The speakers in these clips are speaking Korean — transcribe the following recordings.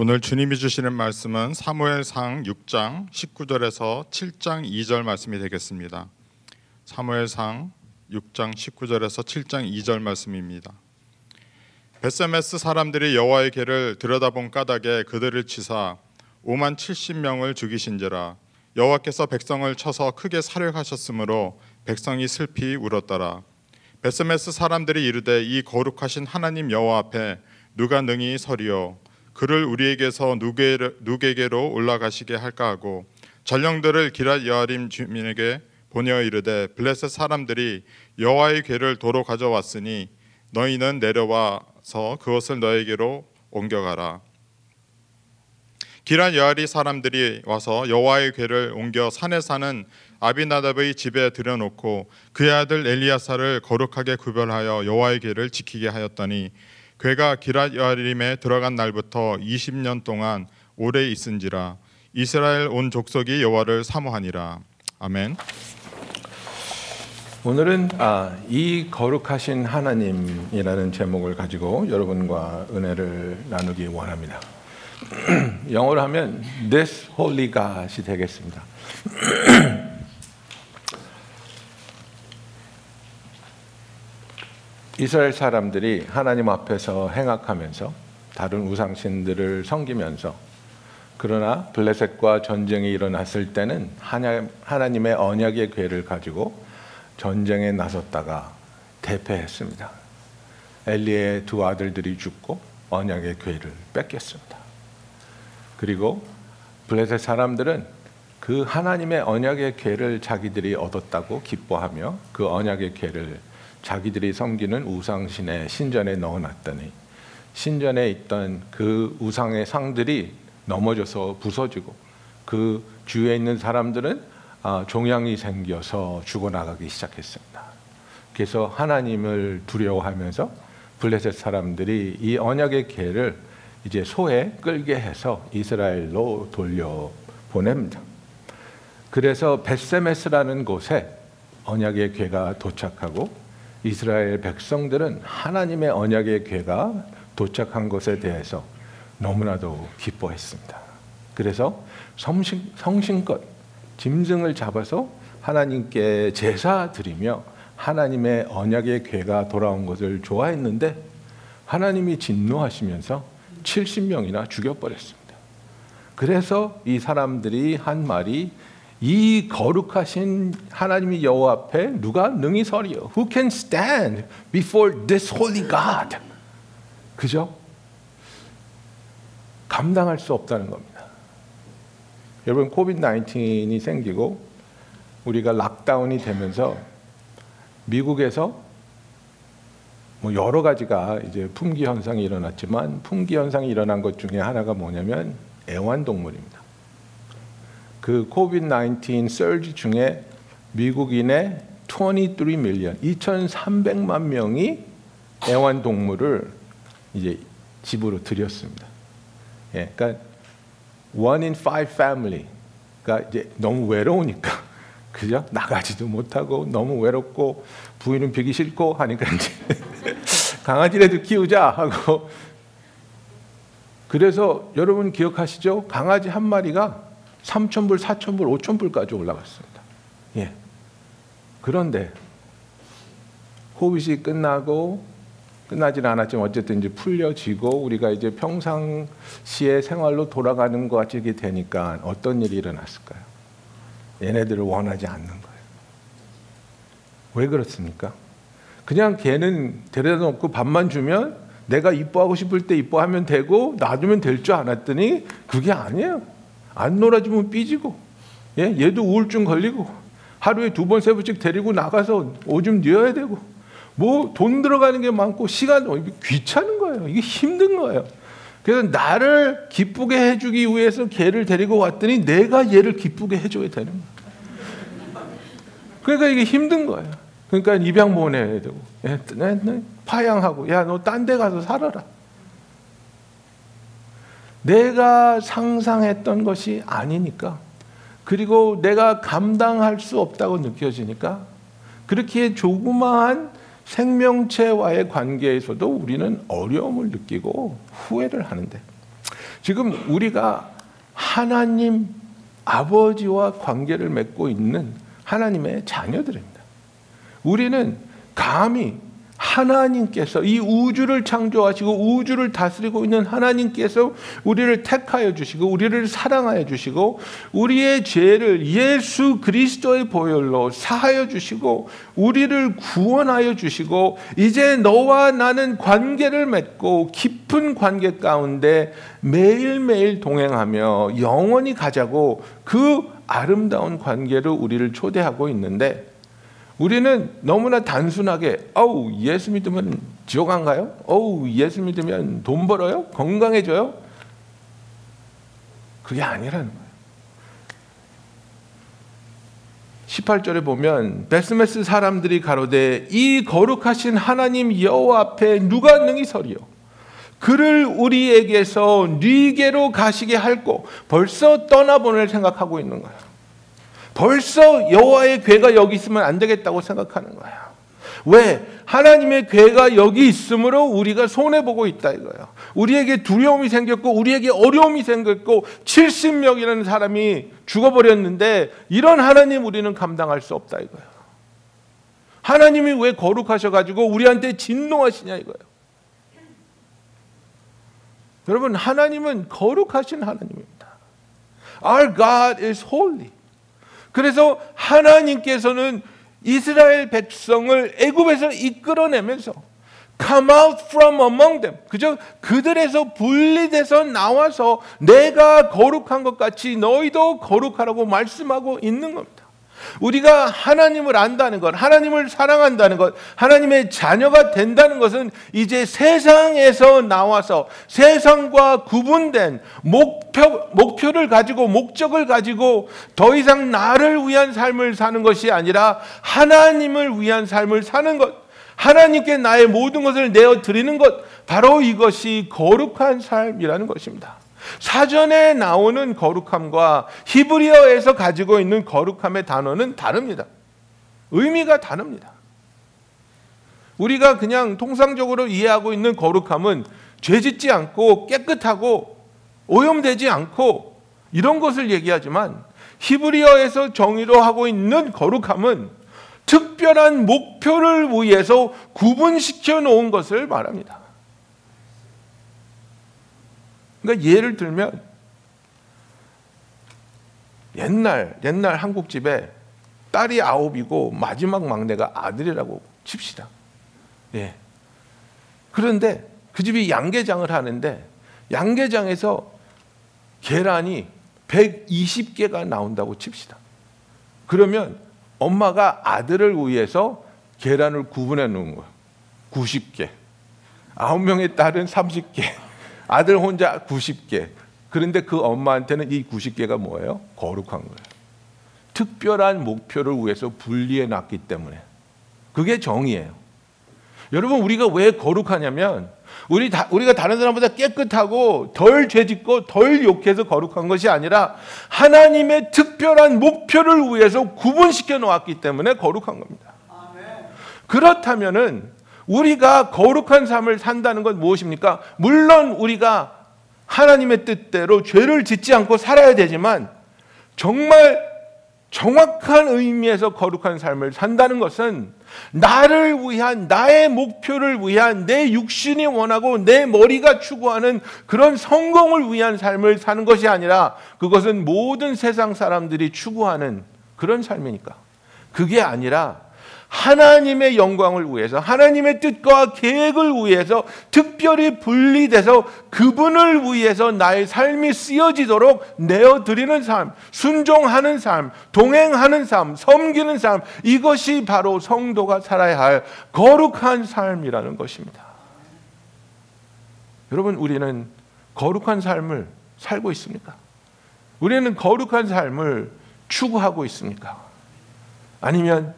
오늘 주님이 주시는 말씀은 사무엘상 6장 19절에서 7장 2절 말씀이 되겠습니다. 사무엘상 6장 19절에서 7장 2절 말씀입니다. 베세메스 사람들이 여호와의 궤를 들여다본 까닭에 그들을 치사 5만 70명을 죽이신지라 여호와께서 백성을 쳐서 크게 살해하셨으므로 백성이 슬피 울었더라. 베세메스 사람들이 이르되 이 거룩하신 하나님 여호와 앞에 누가 능히 서리요 그를 우리에게서 누게게로 올라가시게 할까 하고 전령들을 기랏 여아림 주민에게 보내어 이르되 블레셋 사람들이 여호와의 궤를 도로 가져왔으니 너희는 내려와서 그것을 너에게로 옮겨가라. 기란 여아리 사람들이 와서 여호와의 궤를 옮겨 산에 사는 아비나답의 집에 들여놓고 그의 아들 엘리야사를 거룩하게 구별하여 여호와의 궤를 지키게 하였더니 괴가 기랏 여아림에 들어간 날부터 20년 동안 오래 있은지라 이스라엘 온 족속이 여호와를 사모하니라 아멘. 오늘은 아, 이 거룩하신 하나님이라는 제목을 가지고 여러분과 은혜를 나누기 원합니다. 영어로 하면 This Holy God이 되겠습니다. 이스라엘 사람들이 하나님 앞에서 행악하면서 다른 우상신들을 섬기면서 그러나 블레셋과 전쟁이 일어났을 때는 하나님의 언약의 궤를 가지고 전쟁에 나섰다가 대패했습니다. 엘리의 두 아들들이 죽고 언약의 궤를 뺏겼습니다. 그리고 블레셋 사람들은 그 하나님의 언약의 궤를 자기들이 얻었다고 기뻐하며 그 언약의 궤를 자기들이 섬기는 우상신의 신전에 넣어놨더니 신전에 있던 그 우상의 상들이 넘어져서 부서지고 그 주위에 있는 사람들은 아, 종양이 생겨서 죽어나가기 시작했습니다. 그래서 하나님을 두려워하면서 블레셋 사람들이 이 언약의 개를 이제 소에 끌게 해서 이스라엘로 돌려 보냅니다. 그래서 베세메스라는 곳에 언약의 괴가 도착하고 이스라엘 백성들은 하나님의 언약의 괴가 도착한 것에 대해서 너무나도 기뻐했습니다. 그래서 성신, 성신껏 짐승을 잡아서 하나님께 제사 드리며 하나님의 언약의 괴가 돌아온 것을 좋아했는데 하나님이 진노하시면서 70명이나 죽여버렸습니다. 그래서 이 사람들이 한 말이 이 거룩하신 하나님 여호와 앞에 누가 능히 서리요? Who can stand before this holy God? 그죠? 감당할 수 없다는 겁니다. 여러분 COVID 19이 생기고 우리가 lockdown이 되면서 미국에서 뭐 여러 가지가 이제 품귀 현상이 일어났지만 품귀 현상이 일어난 것 중에 하나가 뭐냐면 애완동물입니다. 그 코비드 19 설지 중에 미국인의 23 밀리언, 2,300만 명이 애완 동물을 이제 집으로 들였습니다. 예, 그러니까 one in five family가 이제 너무 외로우니까 그죠? 나가지도 못하고 너무 외롭고 부인은 비기 싫고 하니까 이제 강아지라도 키우자 하고 그래서 여러분 기억하시죠? 강아지 한 마리가 3천불, 4천불, 5천불까지 올라갔습니다. 예. 그런데 호빗이 끝나고 끝나지는 않았지만 어쨌든 이제 풀려지고 우리가 이제 평상시의 생활로 돌아가는 것 같이 되니까 어떤 일이 일어났을까요? 얘네들을 원하지 않는 거예요. 왜 그렇습니까? 그냥 걔는 데려다 놓고 밥만 주면 내가 이뻐하고 싶을 때 이뻐하면 되고 놔두면 될 줄 알았더니 그게 아니에요. 안 놀아주면 삐지고 예? 얘도 우울증 걸리고 하루에 두 번, 세 번씩 데리고 나가서 오줌 뉘어야 되고 뭐 돈 들어가는 게 많고 시간 어, 귀찮은 거예요. 이게 힘든 거예요. 그래서 나를 기쁘게 해주기 위해서 걔를 데리고 왔더니 내가 얘를 기쁘게 해줘야 되는 거예요. 그러니까 이게 힘든 거예요. 그러니까 입양 보내야 되고 예, 네, 네, 파양하고 야 너 딴 데 가서 살아라. 내가 상상했던 것이 아니니까. 그리고 내가 감당할 수 없다고 느껴지니까. 그렇게 조그마한 생명체와의 관계에서도 우리는 어려움을 느끼고 후회를 하는데. 지금 우리가 하나님 아버지와 관계를 맺고 있는 하나님의 자녀들입니다. 우리는 감히 하나님께서 이 우주를 창조하시고 우주를 다스리고 있는 하나님께서 우리를 택하여 주시고 우리를 사랑하여 주시고 우리의 죄를 예수 그리스도의 보혈로 사하여 주시고 우리를 구원하여 주시고 이제 너와 나는 관계를 맺고 깊은 관계 가운데 매일매일 동행하며 영원히 가자고 그 아름다운 관계로 우리를 초대하고 있는데 우리는 너무나 단순하게 어우 예수 믿으면 지옥 안 가요? 어우 예수 믿으면 돈 벌어요? 건강해져요? 그게 아니라는 거예요. 18절에 보면 베스메스 사람들이 가로되 이 거룩하신 하나님 여호와 앞에 누가 능히 서리요? 그를 우리에게서 네게로 가시게 할고 벌써 떠나보낼 생각하고 있는 거야. 벌써 여호와의 괴가 여기 있으면 안 되겠다고 생각하는 거야. 왜? 하나님의 괴가 여기 있으므로 우리가 손해 보고 있다 이거예요. 우리에게 두려움이 생겼고 우리에게 어려움이 생겼고 70명이라는 사람이 죽어버렸는데 이런 하나님 우리는 감당할 수 없다 이거예요. 하나님이 왜 거룩하셔 가지고 우리한테 진노하시냐 이거예요. 여러분 하나님은 거룩하신 하나님입니다. Our God is holy. 그래서 하나님께서는 이스라엘 백성을 애굽에서 이끌어내면서 come out from among them. 그저 그들에서 분리돼서 나와서 내가 거룩한 것 같이 너희도 거룩하라고 말씀하고 있는 겁니다. 우리가 하나님을 안다는 것, 하나님을 사랑한다는 것, 하나님의 자녀가 된다는 것은 이제 세상에서 나와서 세상과 구분된 목표, 목표를 가지고 목적을 가지고 더 이상 나를 위한 삶을 사는 것이 아니라 하나님을 위한 삶을 사는 것, 하나님께 나의 모든 것을 내어 드리는 것, 바로 이것이 거룩한 삶이라는 것입니다. 사전에 나오는 거룩함과 히브리어에서 가지고 있는 거룩함의 단어는 다릅니다. 의미가 다릅니다. 우리가 그냥 통상적으로 이해하고 있는 거룩함은 죄 짓지 않고 깨끗하고 오염되지 않고 이런 것을 얘기하지만 히브리어에서 정의로 하고 있는 거룩함은 특별한 목표를 위해서 구분시켜 놓은 것을 말합니다. 그러니까 예를 들면 옛날 옛날 한국 집에 딸이 아홉이고 마지막 막내가 아들이라고 칩시다. 예. 그런데 그 집이 양계장을 하는데 양계장에서 계란이 120개가 나온다고 칩시다. 그러면 엄마가 아들을 위해서 계란을 구분해 놓은 거예요. 90개. 아홉 명의 딸은 30개. 아들 혼자 90개. 그런데 그 엄마한테는 이 90개가 뭐예요? 거룩한 거예요. 특별한 목표를 위해서 분리해 놨기 때문에. 그게 정의예요. 여러분 우리가 왜 거룩하냐면 우리 다, 우리가 다른 사람보다 깨끗하고 덜 죄짓고 덜 욕해서 거룩한 것이 아니라 하나님의 특별한 목표를 위해서 구분시켜 놓았기 때문에 거룩한 겁니다. 그렇다면은 우리가 거룩한 삶을 산다는 건 무엇입니까? 물론 우리가 하나님의 뜻대로 죄를 짓지 않고 살아야 되지만 정말 정확한 의미에서 거룩한 삶을 산다는 것은 나를 위한 나의 목표를 위한 내 육신이 원하고 내 머리가 추구하는 그런 성공을 위한 삶을 사는 것이 아니라 그것은 모든 세상 사람들이 추구하는 그런 삶이니까 그게 아니라 하나님의 영광을 위해서 하나님의 뜻과 계획을 위해서 특별히 분리돼서 그분을 위해서 나의 삶이 쓰여지도록 내어 드리는 삶, 순종하는 삶, 동행하는 삶, 섬기는 삶 이것이 바로 성도가 살아야 할 거룩한 삶이라는 것입니다. 여러분 우리는 거룩한 삶을 살고 있습니까? 우리는 거룩한 삶을 추구하고 있습니까? 아니면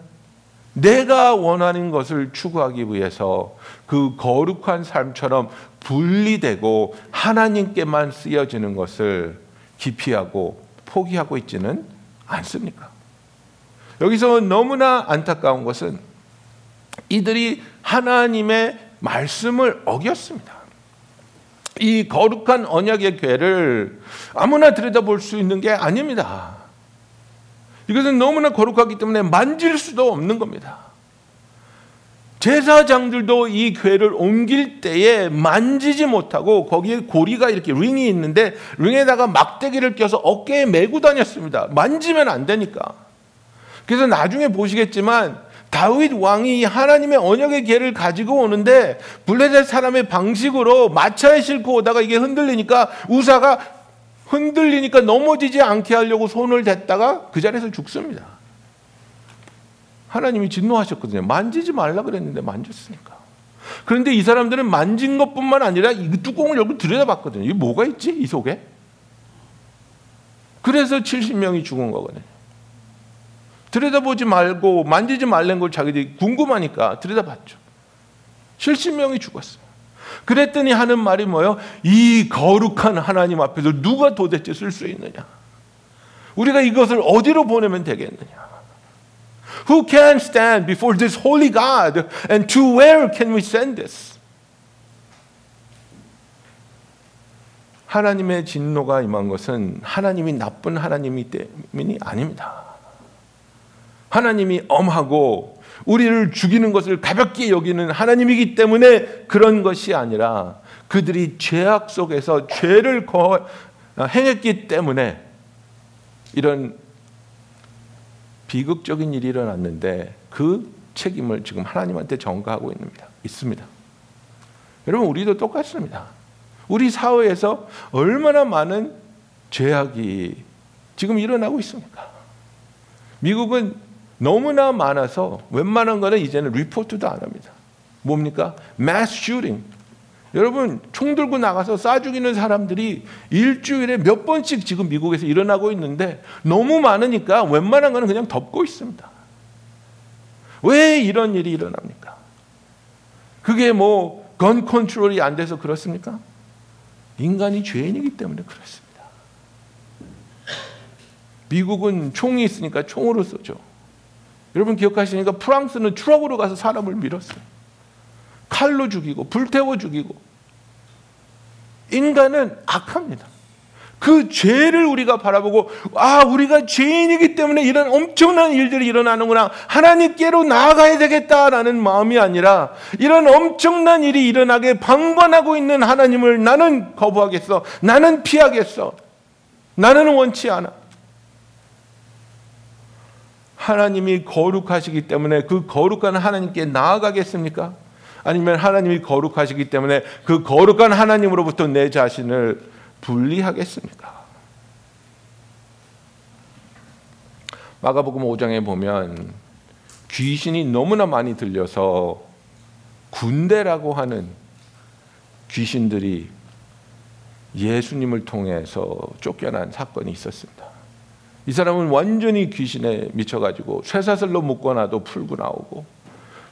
내가 원하는 것을 추구하기 위해서 그 거룩한 삶처럼 분리되고 하나님께만 쓰여지는 것을 기피하고 포기하고 있지는 않습니까? 여기서 너무나 안타까운 것은 이들이 하나님의 말씀을 어겼습니다. 이 거룩한 언약의 궤를 아무나 들여다볼 수 있는 게 아닙니다. 이것은 너무나 거룩하기 때문에 만질 수도 없는 겁니다. 제사장들도 이 궤를 옮길 때에 만지지 못하고 거기에 고리가 이렇게 링이 있는데 링에다가 막대기를 껴서 어깨에 메고 다녔습니다. 만지면 안 되니까. 그래서 나중에 보시겠지만 다윗 왕이 하나님의 언약의 궤를 가지고 오는데 블레셋 사람의 방식으로 마차에 싣고 오다가 이게 흔들리니까 우사가 흔들리니까 넘어지지 않게 하려고 손을 댔다가 그 자리에서 죽습니다. 하나님이 진노하셨거든요. 만지지 말라 그랬는데 만졌으니까. 그런데 이 사람들은 만진 것뿐만 아니라 이 뚜껑을 열고 들여다봤거든요. 이게 뭐가 있지? 이 속에? 그래서 70명이 죽은 거거든요. 들여다보지 말고 만지지 말란 걸 자기들이 궁금하니까 들여다봤죠. 70명이 죽었어요. 그랬더니 하는 말이 뭐예요? 이 거룩한 하나님 앞에서 누가 도대체 쓸 수 있느냐? 우리가 이것을 어디로 보내면 되겠느냐? Who can stand before this holy God? And to where can we send this? 하나님의 진노가 임한 것은 하나님이 나쁜 하나님이 때문이 아닙니다. 하나님이 엄하고 우리를 죽이는 것을 가볍게 여기는 하나님이기 때문에 그런 것이 아니라 그들이 죄악 속에서 죄를 거, 행했기 때문에 이런 비극적인 일이 일어났는데 그 책임을 지금 하나님한테 전가하고 있습니다. 있습니다. 여러분 우리도 똑같습니다. 우리 사회에서 얼마나 많은 죄악이 지금 일어나고 있습니까? 미국은 너무나 많아서 웬만한 거는 이제는 리포트도 안 합니다. 뭡니까? mass. 여러분 총 들고 나가서 쏴 죽이는 사람들이 일주일에 몇 번씩 지금 미국에서 일어나고 있는데 너무 많으니까 웬만한 거는 그냥 덮고 있습니다. 왜 이런 일이 일어납니까? 그게 뭐 건 컨트롤이 안 돼서 그렇습니까? 인간이 죄인이기 때문에 그렇습니다. 미국은 총이 있으니까 총으로 쏘죠. 여러분 기억하시니까? 프랑스는 트럭으로 가서 사람을 밀었어요. 칼로 죽이고 불태워 죽이고. 인간은 악합니다. 그 죄를 우리가 바라보고 아 우리가 죄인이기 때문에 이런 엄청난 일들이 일어나는구나. 하나님께로 나아가야 되겠다라는 마음이 아니라 이런 엄청난 일이 일어나게 방관하고 있는 하나님을 나는 거부하겠어. 나는 피하겠어. 나는 원치 않아 하나님이 거룩하시기 때문에 그 거룩한 하나님께 나아가겠습니까? 아니면 하나님이 거룩하시기 때문에 그 거룩한 하나님으로부터 내 자신을 분리하겠습니까? 마가복음 5장에 보면 귀신이 너무나 많이 들려서 군대라고 하는 귀신들이 예수님을 통해서 쫓겨난 사건이 있었습니다. 이 사람은 완전히 귀신에 미쳐가지고 쇠사슬로 묶어놔도 풀고 나오고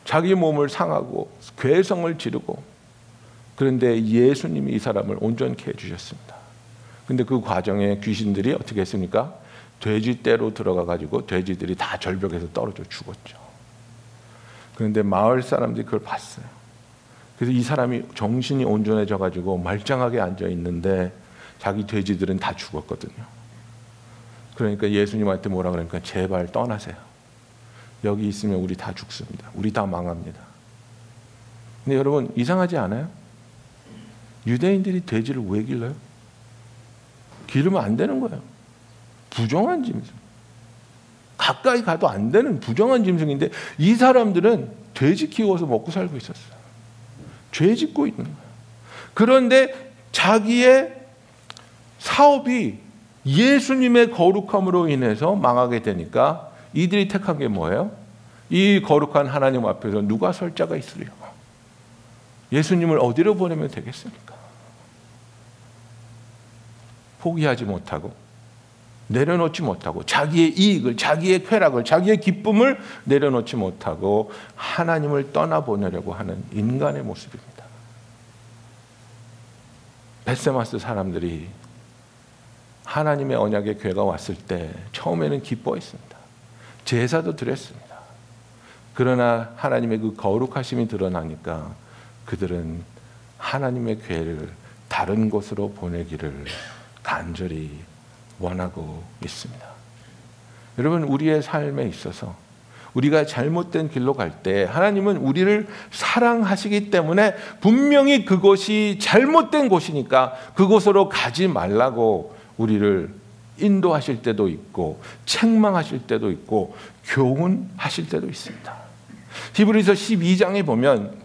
자기 몸을 상하고 괴성을 지르고 그런데 예수님이 이 사람을 온전케 해주셨습니다. 근데 그 과정에 귀신들이 어떻게 했습니까? 돼지떼로 들어가 가지고 돼지들이 다 절벽에서 떨어져 죽었죠. 그런데 마을 사람들이 그걸 봤어요. 그래서 이 사람이 정신이 온전해져 가지고 말짱하게 앉아 있는데 자기 돼지들은 다 죽었거든요. 그러니까 예수님한테 뭐라 그러니까 제발 떠나세요. 여기 있으면 우리 다 죽습니다. 우리 다 망합니다. 근데 여러분 이상하지 않아요? 유대인들이 돼지를 왜 길러요? 기르면 안 되는 거예요. 부정한 짐승. 가까이 가도 안 되는 부정한 짐승인데 이 사람들은 돼지 키워서 먹고 살고 있었어요. 죄 짓고 있는 거예요. 그런데 자기의 사업이 예수님의 거룩함으로 인해서 망하게 되니까 이들이 택한 게 뭐예요? 이 거룩한 하나님 앞에서 누가 설 자가 있으려? 예수님을 어디로 보내면 되겠습니까? 포기하지 못하고 내려놓지 못하고 자기의 이익을 자기의 쾌락을 자기의 기쁨을 내려놓지 못하고 하나님을 떠나보내려고 하는 인간의 모습입니다. 베세마스 사람들이 하나님의 언약의 괴가 왔을 때 처음에는 기뻐했습니다. 제사도 드렸습니다. 그러나 하나님의 그 거룩하심이 드러나니까 그들은 하나님의 괴를 다른 곳으로 보내기를 간절히 원하고 있습니다. 여러분 우리의 삶에 있어서 우리가 잘못된 길로 갈 때 하나님은 우리를 사랑하시기 때문에 분명히 그곳이 잘못된 곳이니까 그곳으로 가지 말라고 우리를 인도하실 때도 있고 책망하실 때도 있고 교훈하실 때도 있습니다. 히브리서 12장에 보면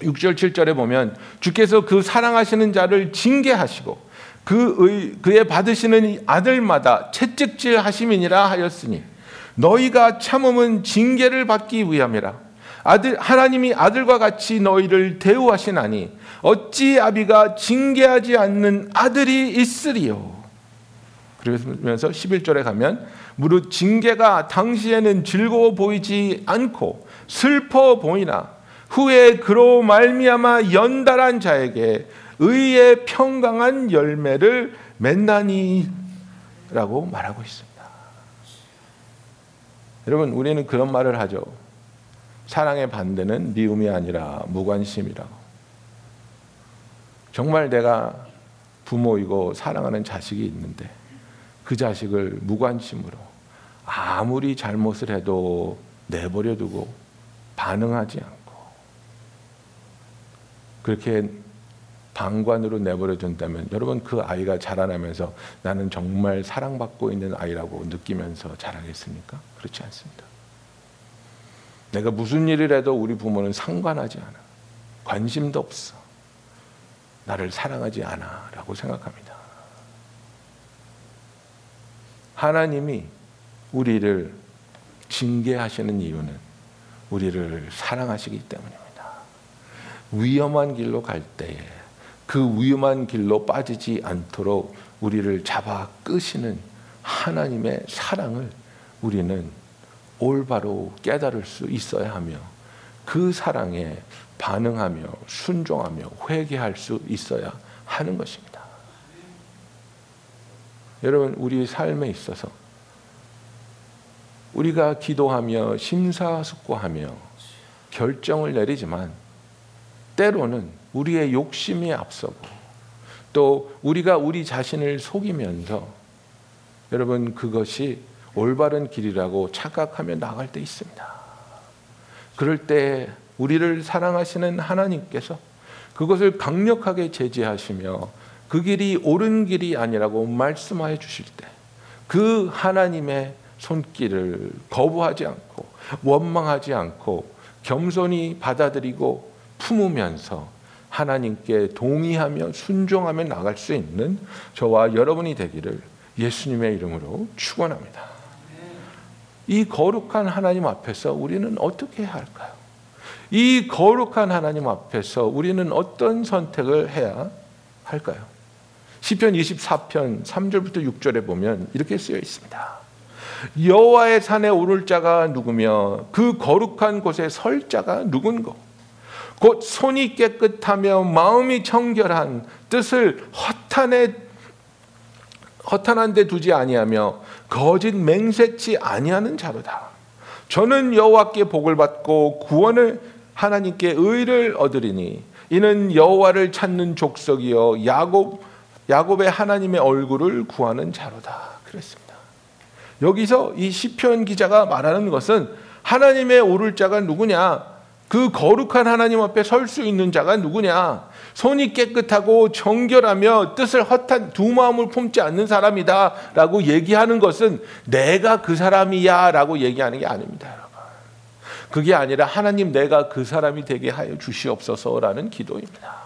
6절 7절에 보면 주께서 그 사랑하시는 자를 징계하시고 그 그의 받으시는 아들마다 채찍질 하심이니라 하였으니 너희가 참음은 징계를 받기 위함이라 아들 하나님이 아들과 같이 너희를 대우하시나니 어찌 아비가 징계하지 않는 아들이 있으리요 그러면서 11절에 가면 무릇 징계가 당시에는 즐거워 보이지 않고 슬퍼 보이나 후에 그로 말미암아 연달한 자에게 의의 평강한 열매를 맺나니라고 말하고 있습니다. 여러분 우리는 그런 말을 하죠. 사랑의 반대는 미움이 아니라 무관심이라고. 정말 내가 부모이고 사랑하는 자식이 있는데 그 자식을 무관심으로 아무리 잘못을 해도 내버려 두고 반응하지 않고 그렇게 방관으로 내버려 둔다면 여러분 그 아이가 자라나면서 나는 정말 사랑받고 있는 아이라고 느끼면서 자라겠습니까? 그렇지 않습니다. 내가 무슨 일을 해도 우리 부모는 상관하지 않아. 관심도 없어. 나를 사랑하지 않아. 라고 생각합니다. 하나님이 우리를 징계하시는 이유는 우리를 사랑하시기 때문입니다. 위험한 길로 갈 때에 그 위험한 길로 빠지지 않도록 우리를 잡아 끄시는 하나님의 사랑을 우리는 올바로 깨달을 수 있어야 하며 그 사랑에 반응하며 순종하며 회개할 수 있어야 하는 것입니다. 여러분 우리 삶에 있어서 우리가 기도하며 심사숙고하며 결정을 내리지만 때로는 우리의 욕심이 앞서고 또 우리가 우리 자신을 속이면서 여러분 그것이 올바른 길이라고 착각하며 나갈 때 있습니다. 그럴 때 우리를 사랑하시는 하나님께서 그것을 강력하게 제지하시며 그 길이 옳은 길이 아니라고 말씀하여 주실 때 그 하나님의 손길을 거부하지 않고 원망하지 않고 겸손히 받아들이고 품으면서 하나님께 동의하며 순종하며 나갈 수 있는 저와 여러분이 되기를 예수님의 이름으로 축원합니다. 이 거룩한 하나님 앞에서 우리는 어떻게 해야 할까요? 이 거룩한 하나님 앞에서 우리는 어떤 선택을 해야 할까요? 시편 24편 3절부터 6절에 보면 이렇게 쓰여 있습니다. 여호와의 산에 오를 자가 누구며 그 거룩한 곳에 설 자가 누군고 곧 손이 깨끗하며 마음이 청결한 뜻을 허탄에 허탄한 데 두지 아니하며 거짓 맹세치 아니하는 자로다. 저는 여호와께 복을 받고 구원을 하나님께 의를 얻으리니 이는 여호와를 찾는 족속이요 야곱 야곱의 하나님의 얼굴을 구하는 자로다. 그랬습니다. 여기서 이 시편 기자가 말하는 것은 하나님의 오를 자가 누구냐? 그 거룩한 하나님 앞에 설 수 있는 자가 누구냐? 손이 깨끗하고 정결하며 뜻을 허탄 두 마음을 품지 않는 사람이다 라고 얘기하는 것은 내가 그 사람이야 라고 얘기하는 게 아닙니다. 그게 아니라 하나님 내가 그 사람이 되게 하여 주시옵소서라는 기도입니다.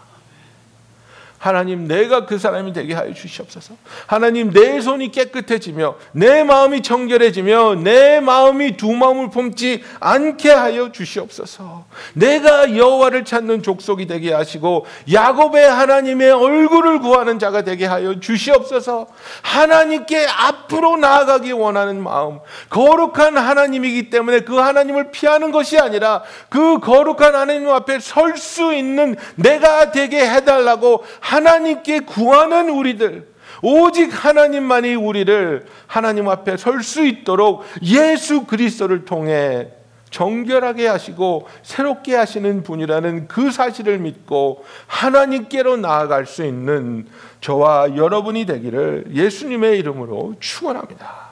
하나님 내가 그 사람이 되게 하여 주시옵소서. 하나님 내 손이 깨끗해지며 내 마음이 청결해지며 내 마음이 두 마음을 품지 않게 하여 주시옵소서. 내가 여호와를 찾는 족속이 되게 하시고 야곱의 하나님의 얼굴을 구하는 자가 되게 하여 주시옵소서. 하나님께 앞으로 나아가기 원하는 마음, 거룩한 하나님이기 때문에 그 하나님을 피하는 것이 아니라 그 거룩한 하나님 앞에 설 수 있는 내가 되게 해 달라고 하나님께 구하는 우리들, 오직 하나님만이 우리를 하나님 앞에 설 수 있도록 예수 그리스도를 통해 정결하게 하시고 새롭게 하시는 분이라는 그 사실을 믿고 하나님께로 나아갈 수 있는 저와 여러분이 되기를 예수님의 이름으로 축원합니다.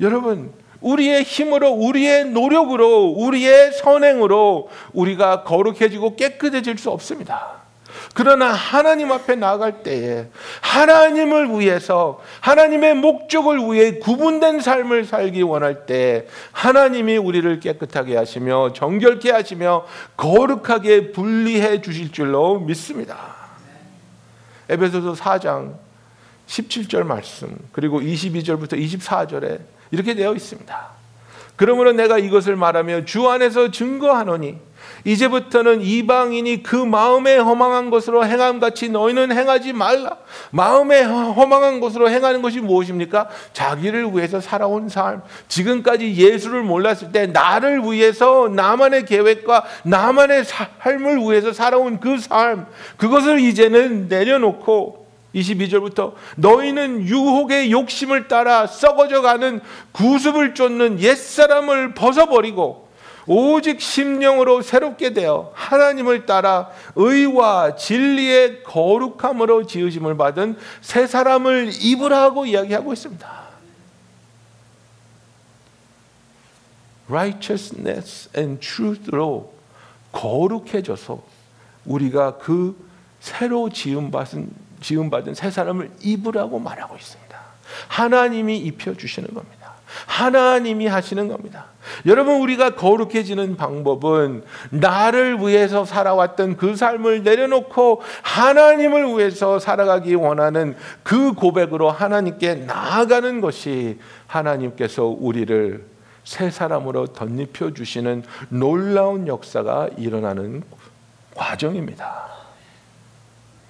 여러분 우리의 힘으로 우리의 노력으로 우리의 선행으로 우리가 거룩해지고 깨끗해질 수 없습니다. 그러나 하나님 앞에 나아갈 때에 하나님을 위해서 하나님의 목적을 위해 구분된 삶을 살기 원할 때 하나님이 우리를 깨끗하게 하시며 정결케 하시며 거룩하게 분리해 주실 줄로 믿습니다. 에베소서 4장 17절 말씀 그리고 22절부터 24절에 이렇게 되어 있습니다. 그러므로 내가 이것을 말하며 주 안에서 증거하노니 이제부터는 이방인이 그 마음에 허망한 것으로 행함 같이 너희는 행하지 말라. 마음에 허망한 것으로 행하는 것이 무엇입니까? 자기를 위해서 살아온 삶. 지금까지 예수를 몰랐을 때 나를 위해서 나만의 계획과 나만의 삶을 위해서 살아온 그 삶. 그것을 이제는 내려놓고 22절부터 너희는 유혹의 욕심을 따라 썩어져 가는 구습을 쫓는 옛사람을 벗어버리고 오직 심령으로 새롭게 되어 하나님을 따라 의와 진리의 거룩함으로 지으심을 받은 새 사람을 입으라고 이야기하고 있습니다. righteousness and truth로 거룩해져서 우리가 그 새로 지음 받은 지음 받은 새 사람을 입으라고 말하고 있습니다. 하나님이 입혀 주시는 겁니다. 하나님이 하시는 겁니다. 여러분 우리가 거룩해지는 방법은 나를 위해서 살아왔던 그 삶을 내려놓고 하나님을 위해서 살아가기 원하는 그 고백으로 하나님께 나아가는 것이 하나님께서 우리를 새 사람으로 덧입혀 주시는 놀라운 역사가 일어나는 과정입니다.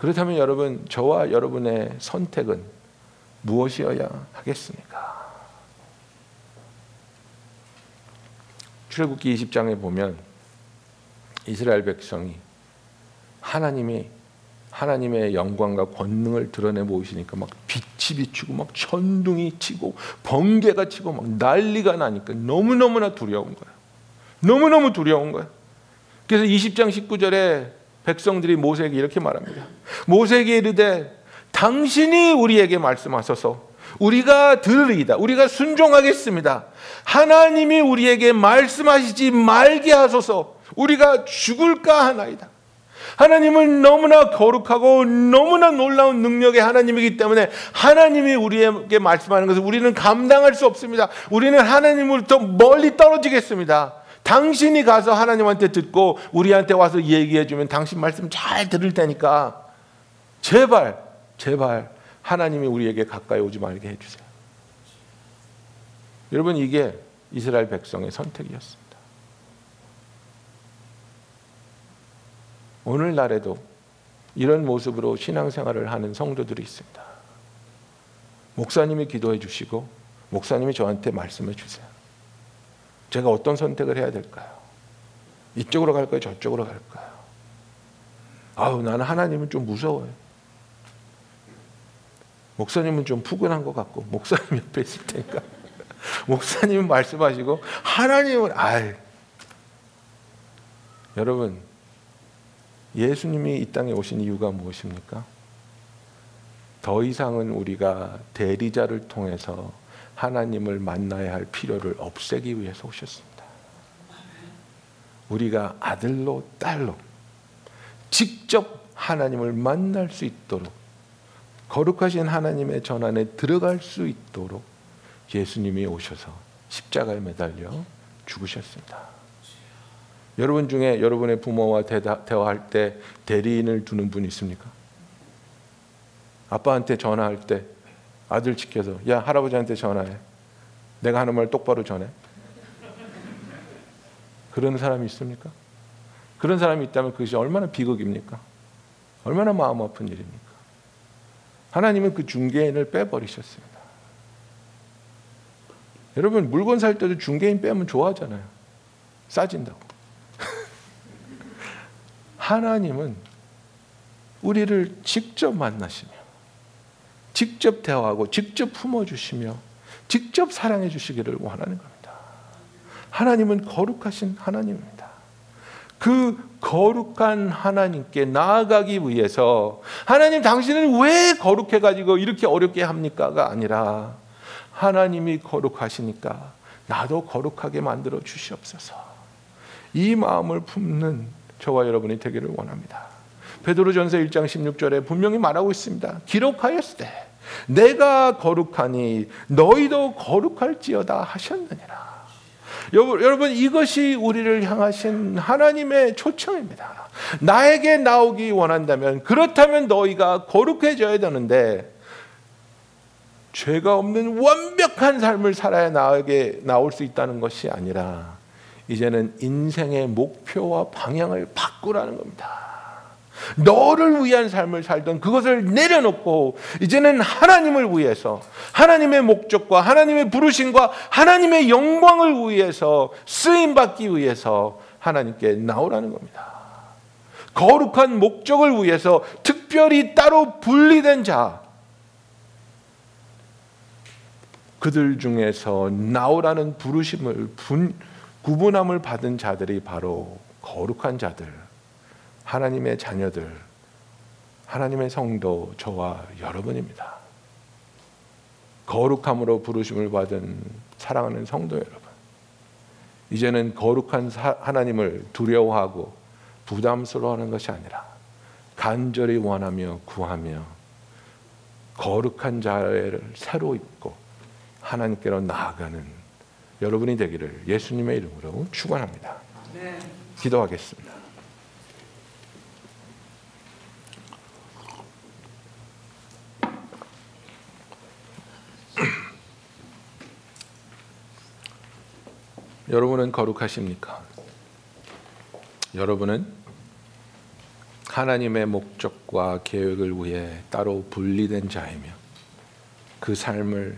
그렇다면 여러분 저와 여러분의 선택은 무엇이어야 하겠습니까? 출애굽기 20장에 보면 이스라엘 백성이 하나님이 하나님의 영광과 권능을 드러내 보이시니까 막 빛이 비추고 막 천둥이 치고 번개가 치고 막 난리가 나니까 너무너무나 두려운 거야. 너무너무 두려운 거야. 그래서 20장 19절에 백성들이 모세에게 이렇게 말합니다. 모세에게 이르되 당신이 우리에게 말씀하소서 우리가 들으리이다. 우리가 순종하겠습니다. 하나님이 우리에게 말씀하시지 말게 하소서. 우리가 죽을까 하나이다. 하나님은 너무나 거룩하고 너무나 놀라운 능력의 하나님이기 때문에 하나님이 우리에게 말씀하는 것을 우리는 감당할 수 없습니다. 우리는 하나님으로부터 멀리 떨어지겠습니다. 당신이 가서 하나님한테 듣고 우리한테 와서 얘기해 주면 당신 말씀 잘 들을 테니까 제발 제발 하나님이 우리에게 가까이 오지 말게 해 주세요. 여러분 이게 이스라엘 백성의 선택이었습니다. 오늘날에도 이런 모습으로 신앙생활을 하는 성도들이 있습니다. 목사님이 기도해 주시고 목사님이 저한테 말씀해 주세요. 제가 어떤 선택을 해야 될까요? 이쪽으로 갈까요? 저쪽으로 갈까요? 아우 나는 하나님은 좀 무서워요. 목사님은 좀 푸근한 것 같고 목사님 옆에 있을 테니까 목사님은 말씀하시고 하나님은 아 여러분 예수님이 이 땅에 오신 이유가 무엇입니까? 더 이상은 우리가 대리자를 통해서 하나님을 만나야 할 필요를 없애기 위해서 오셨습니다. 우리가 아들로 딸로 직접 하나님을 만날 수 있도록 거룩하신 하나님의 전안에 들어갈 수 있도록 예수님이 오셔서 십자가에 매달려 죽으셨습니다. 여러분 중에 여러분의 부모와 대다, 대화할 때 대리인을 두는 분 있습니까? 아빠한테 전화할 때 아들 지켜서 야 할아버지한테 전화해. 내가 하는 말 똑바로 전해. 그런 사람이 있습니까? 그런 사람이 있다면 그것이 얼마나 비극입니까? 얼마나 마음 아픈 일입니까? 하나님은 그 중개인을 빼버리셨습니다. 여러분 물건 살 때도 중개인 빼면 좋아하잖아요. 싸진다고. 하나님은 우리를 직접 만나시며 직접 대화하고 직접 품어주시며 직접 사랑해 주시기를 원하는 겁니다. 하나님은 거룩하신 하나님입니다. 그 거룩한 하나님께 나아가기 위해서 하나님 당신은 왜 거룩해 가지고 이렇게 어렵게 합니까가 아니라 하나님이 거룩하시니까 나도 거룩하게 만들어 주시옵소서. 이 마음을 품는 저와 여러분이 되기를 원합니다. 베드로전서 1장 16절에 분명히 말하고 있습니다. 기록하였을 때 내가 거룩하니 너희도 거룩할지어다 하셨느니라. 여러분 이것이 우리를 향하신 하나님의 초청입니다. 나에게 나오기 원한다면 그렇다면 너희가 거룩해져야 되는데 죄가 없는 완벽한 삶을 살아야 나에게 나올 수 있다는 것이 아니라 이제는 인생의 목표와 방향을 바꾸라는 겁니다. 너를 위한 삶을 살던 그것을 내려놓고 이제는 하나님을 위해서 하나님의 목적과 하나님의 부르심과 하나님의 영광을 위해서 쓰임 받기 위해서 하나님께 나오라는 겁니다. 거룩한 목적을 위해서 특별히 따로 분리된 자 그들 중에서 나오라는 부르심을 분, 구분함을 받은 자들이 바로 거룩한 자들, 하나님의 자녀들, 하나님의 성도, 저와 여러분입니다. 거룩함으로 부르심을 받은 사랑하는 성도 여러분. 이제는 거룩한 사, 하나님을 두려워하고 부담스러워하는 것이 아니라 간절히 원하며 구하며 거룩한 자를 새로 입고 하나님께로 나아가는 여러분이 되기를 예수님의 이름으로 축원합니다. 기도하겠습니다. 여러분은 거룩하십니까? 여러분은 하나님의 목적과 계획을 위해 따로 분리된 자이며 그 삶을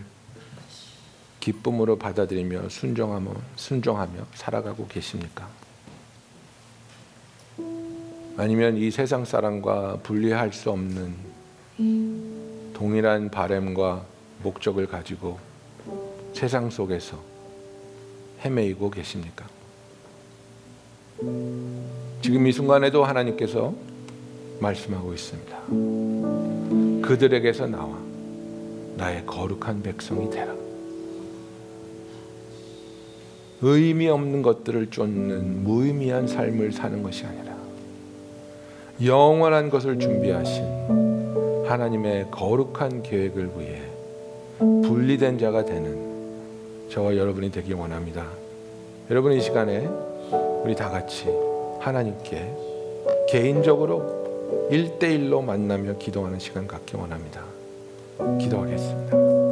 기쁨으로 받아들이며 순종하며 순종하며 살아가고 계십니까? 아니면 이 세상 사람과 분리할 수 없는 동일한 바램과 목적을 가지고 세상 속에서 헤매이고 계십니까? 지금 이 순간에도 하나님께서 말씀하고 있습니다. 그들에게서 나와 나의 거룩한 백성이 되라. 의미 없는 것들을 쫓는 무의미한 삶을 사는 것이 아니라 영원한 것을 준비하신 하나님의 거룩한 계획을 위해 분리된 자가 되는 저와 여러분이 되기 원합니다. 여러분 이 시간에 우리 다 같이 하나님께 개인적으로 일대일로 만나며 기도하는 시간 갖기 원합니다. 기도하겠습니다.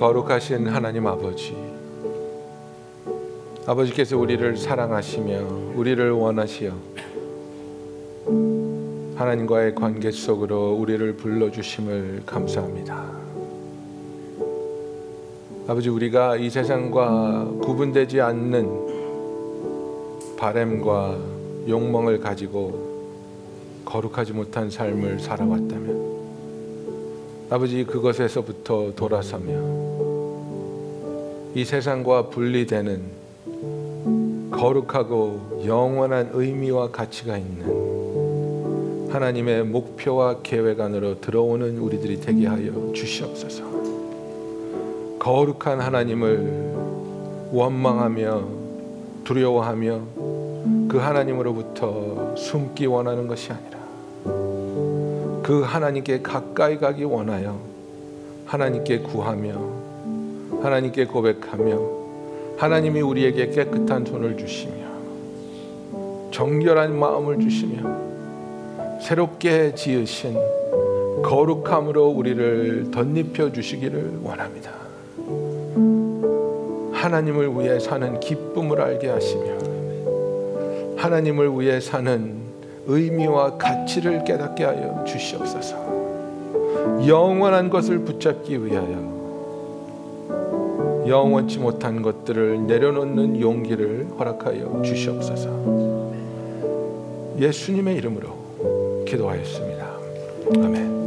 거룩하신 하나님 아버지 아버지께서 우리를 사랑하시며 우리를 원하시어 하나님과의 관계 속으로 우리를 불러주심을 감사합니다. 아버지 우리가 이 세상과 구분되지 않는 바램과 욕망을 가지고 거룩하지 못한 삶을 살아왔다면 아버지 그것에서부터 돌아서며 이 세상과 분리되는 거룩하고 영원한 의미와 가치가 있는 하나님의 목표와 계획 안으로 들어오는 우리들이 되게 하여 주시옵소서. 거룩한 하나님을 원망하며 두려워하며 그 하나님으로부터 숨기 원하는 것이 아니라 그 하나님께 가까이 가기 원하여 하나님께 구하며 하나님께 고백하며 하나님이 우리에게 깨끗한 손을 주시며 정결한 마음을 주시며 새롭게 지으신 거룩함으로 우리를 덧입혀 주시기를 원합니다. 하나님을 위해 사는 기쁨을 알게 하시며 하나님을 위해 사는 의미와 가치를 깨닫게 하여 주시옵소서. 영원한 것을 붙잡기 위하여 영원치 못한 것들을 내려놓는 용기를 허락하여 주시옵소서. 예수님의 이름으로 기도하였습니다. 아멘.